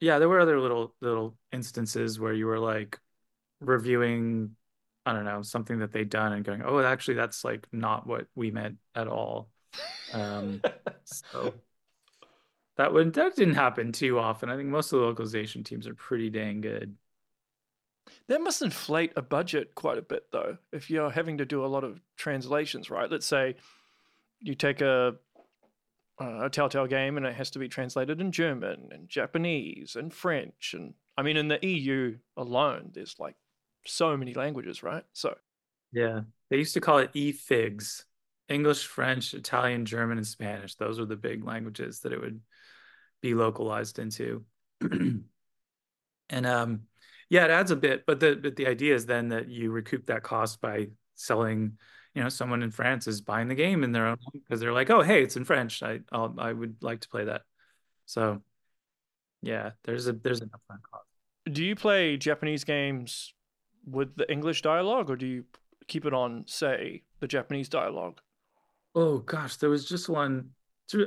yeah there were other little little instances where you were like reviewing I don't know, something that they'd done and going, oh, actually, that's like not what we meant at all. Um, so that would that didn't happen too often. I think most of the localization teams are pretty dang good. That must inflate a budget quite a bit, though, if you're having to do a lot of translations, right? Let's say you take a a Telltale game and it has to be translated in German and Japanese and French and I mean in the EU alone, there's like so many languages, right? So yeah, they used to call it EFIGS. English, French, Italian, German, and Spanish. Those were the big languages that it would be localized into. and um yeah, it adds a bit, but the but the idea is then that you recoup that cost by selling, you know, someone in France is buying the game in their own because they're like, oh, hey, it's in French. I I'll, I would like to play that. So yeah, there's a there's an upfront cost. Do you play Japanese games with the English dialogue, or do you keep it on, say, the Japanese dialogue? Oh gosh, there was just one.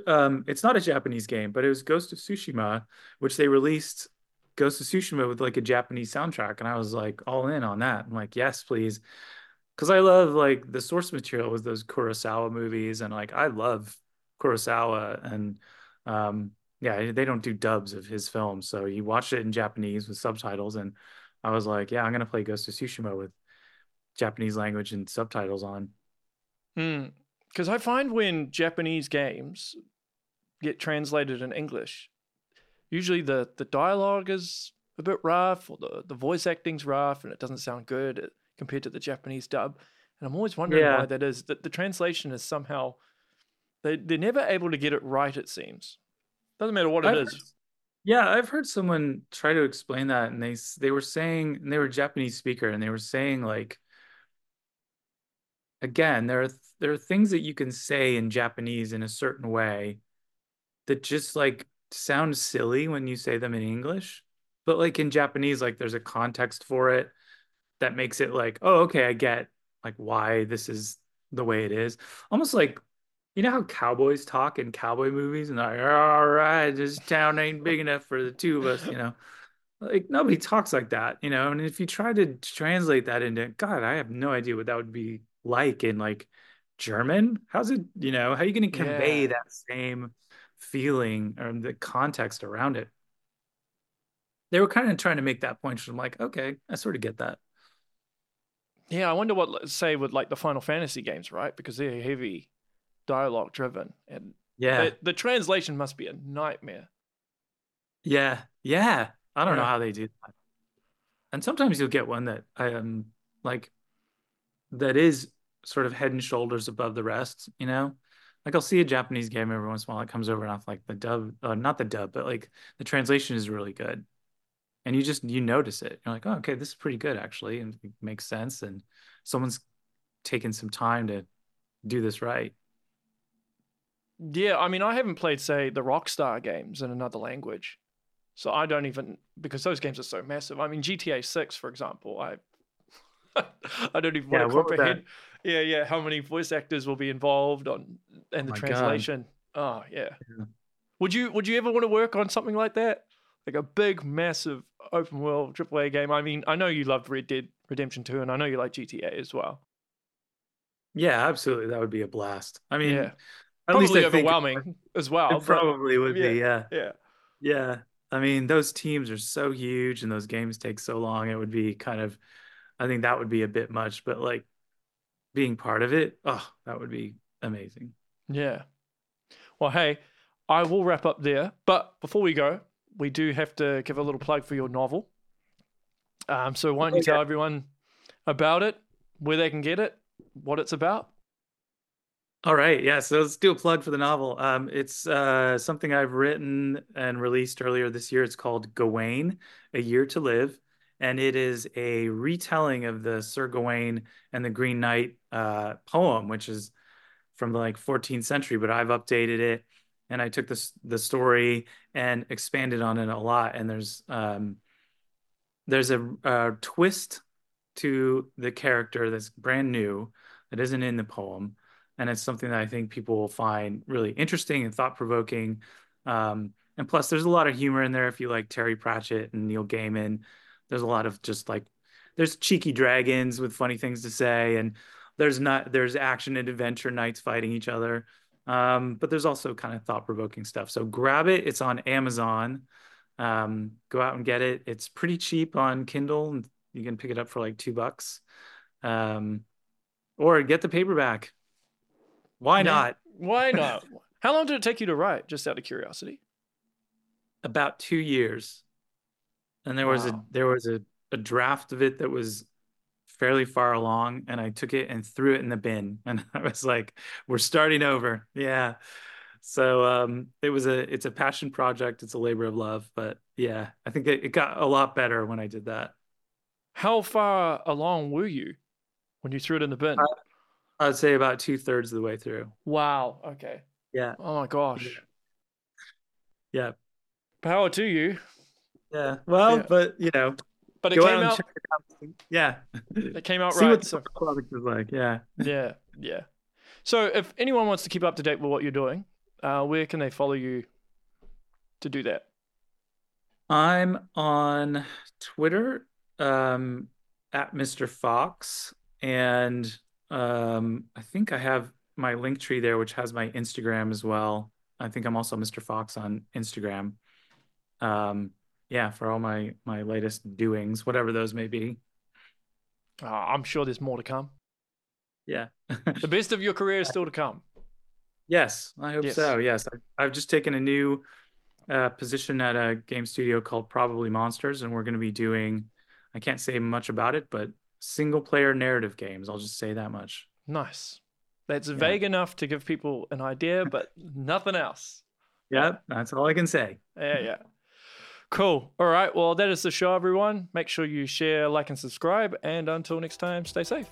Um, it's not a Japanese game, but it was Ghost of Tsushima, which they released Ghost of Tsushima with like a Japanese soundtrack, and I was like all in on that. I'm like, yes, please, because I love like the source material was those Kurosawa movies, and like I love Kurosawa, and um, yeah, they don't do dubs of his films, so you watch it in Japanese with subtitles, and I was like, yeah, I'm gonna play Ghost of Tsushima with Japanese language and subtitles on. Hmm. Because I find when Japanese games get translated in English, usually the the dialogue is a bit rough, or the the voice acting's rough, and it doesn't sound good compared to the Japanese dub. And I'm always wondering yeah. why that is. That the translation is somehow they they're never able to get it right. It seems doesn't matter what it I've is. Yeah, I've heard someone try to explain that, and they they were saying and they were a Japanese speaker, and they were saying like, again, there are there are things that you can say in Japanese in a certain way that just like sound silly when you say them in English, but like in Japanese, like there's a context for it that makes it like, oh, okay, I get like why this is the way it is. Almost like you know how cowboys talk in cowboy movies and they're like, all right, this town ain't big enough for the two of us, you know. Like nobody talks like that, you know. And if you try to translate that into God, I have no idea what that would be like in like German. How's it, you know, how are you going to convey yeah. that same feeling or the context around it? They were kind of trying to make that point. So I'm like, okay, I sort of get that. Yeah, I wonder what say with like the Final Fantasy games, right? Because they're heavy dialogue driven and yeah. the, the, translation must be a nightmare. Yeah. Yeah. I don't yeah. know how they do that. And sometimes you'll get one that i am um, like that is sort of head and shoulders above the rest you know? Like i'll see a japanese game every once in a while it comes over and off like the dub uh, not the dub but like the translation is really good and you just you notice it you're like oh okay this is pretty good actually and it makes sense and someone's taken some time to do this right yeah, I mean, I haven't played, say, the Rockstar games in another language. So I don't even, because those games are so massive. I mean, GTA 6, for example, I I don't even yeah, want to comprehend. Yeah, yeah, how many voice actors will be involved on and the oh translation. God. Oh, yeah. yeah. Would you would you ever want to work on something like that? Like a big, massive open world AAA game? I mean, I know you loved Red Dead Redemption 2, and I know you like GTA as well. Yeah, absolutely. That would be a blast. I mean, yeah probably overwhelming as well. It probably would yeah, be, yeah. Yeah. Yeah. I mean, those teams are so huge and those games take so long. It would be kind of, I think that would be a bit much, but like being part of it, oh, that would be amazing. Yeah. Well, hey, I will wrap up there. But before we go, we do have to give a little plug for your novel. Um, so why don't you tell everyone about it, where they can get it, what it's about? All right, yeah. So let's do a plug for the novel. Um, it's uh, something I've written and released earlier this year. It's called Gawain: A Year to Live, and it is a retelling of the Sir Gawain and the Green Knight uh, poem, which is from the like 14th century, but I've updated it and I took this the story and expanded on it a lot. And there's um, there's a, a twist to the character that's brand new that isn't in the poem, and it's something that I think people will find really interesting and thought provoking. Um, and plus, there's a lot of humor in there if you like Terry Pratchett and Neil Gaiman. There's a lot of just like there's cheeky dragons with funny things to say, and there's not there's action and adventure knights fighting each other. Um, but there's also kind of thought provoking stuff. So grab it. It's on Amazon. Um, go out and get it. It's pretty cheap on Kindle. You can pick it up for like two bucks. Um, or get the paperback. Why yeah. not? Why not? How long did it take you to write? Just out of curiosity. About two years. And there wow. was a there was a, a draft of it that was fairly far along and I took it and threw it in the bin. And I was like, we're starting over. Yeah. So um, it was a it's a passion project. It's a labor of love. But yeah, I think it, it got a lot better when I did that. How far along were you when you threw it in the bin? I, I'd say about two thirds of the way through. Wow. Okay. Yeah. Oh my gosh. Yeah. Power to you. Yeah. Well, yeah. but you know, but it Go came out. out yeah, it came out See right. What so. product is like. Yeah. Yeah. Yeah. So, if anyone wants to keep up to date with what you're doing, uh, where can they follow you to do that? I'm on Twitter um, at Mr. Fox, and um, I think I have my Linktree there, which has my Instagram as well. I think I'm also Mr. Fox on Instagram. Um, yeah, for all my my latest doings, whatever those may be. Uh, I'm sure there's more to come. Yeah, the best of your career is still to come. Yes, I hope yes. so. Yes, I, have just taken a new uh, position at a game studio called Probably Monsters, and we're going to be doing. I can't say much about it, but single player narrative games. I'll just say that much. Nice. That's yeah. vague enough to give people an idea, but nothing else. Yep, that's all I can say. Yeah, yeah. Cool. All right. Well, that is the show, everyone. Make sure you share, like, and subscribe. And until next time, stay safe.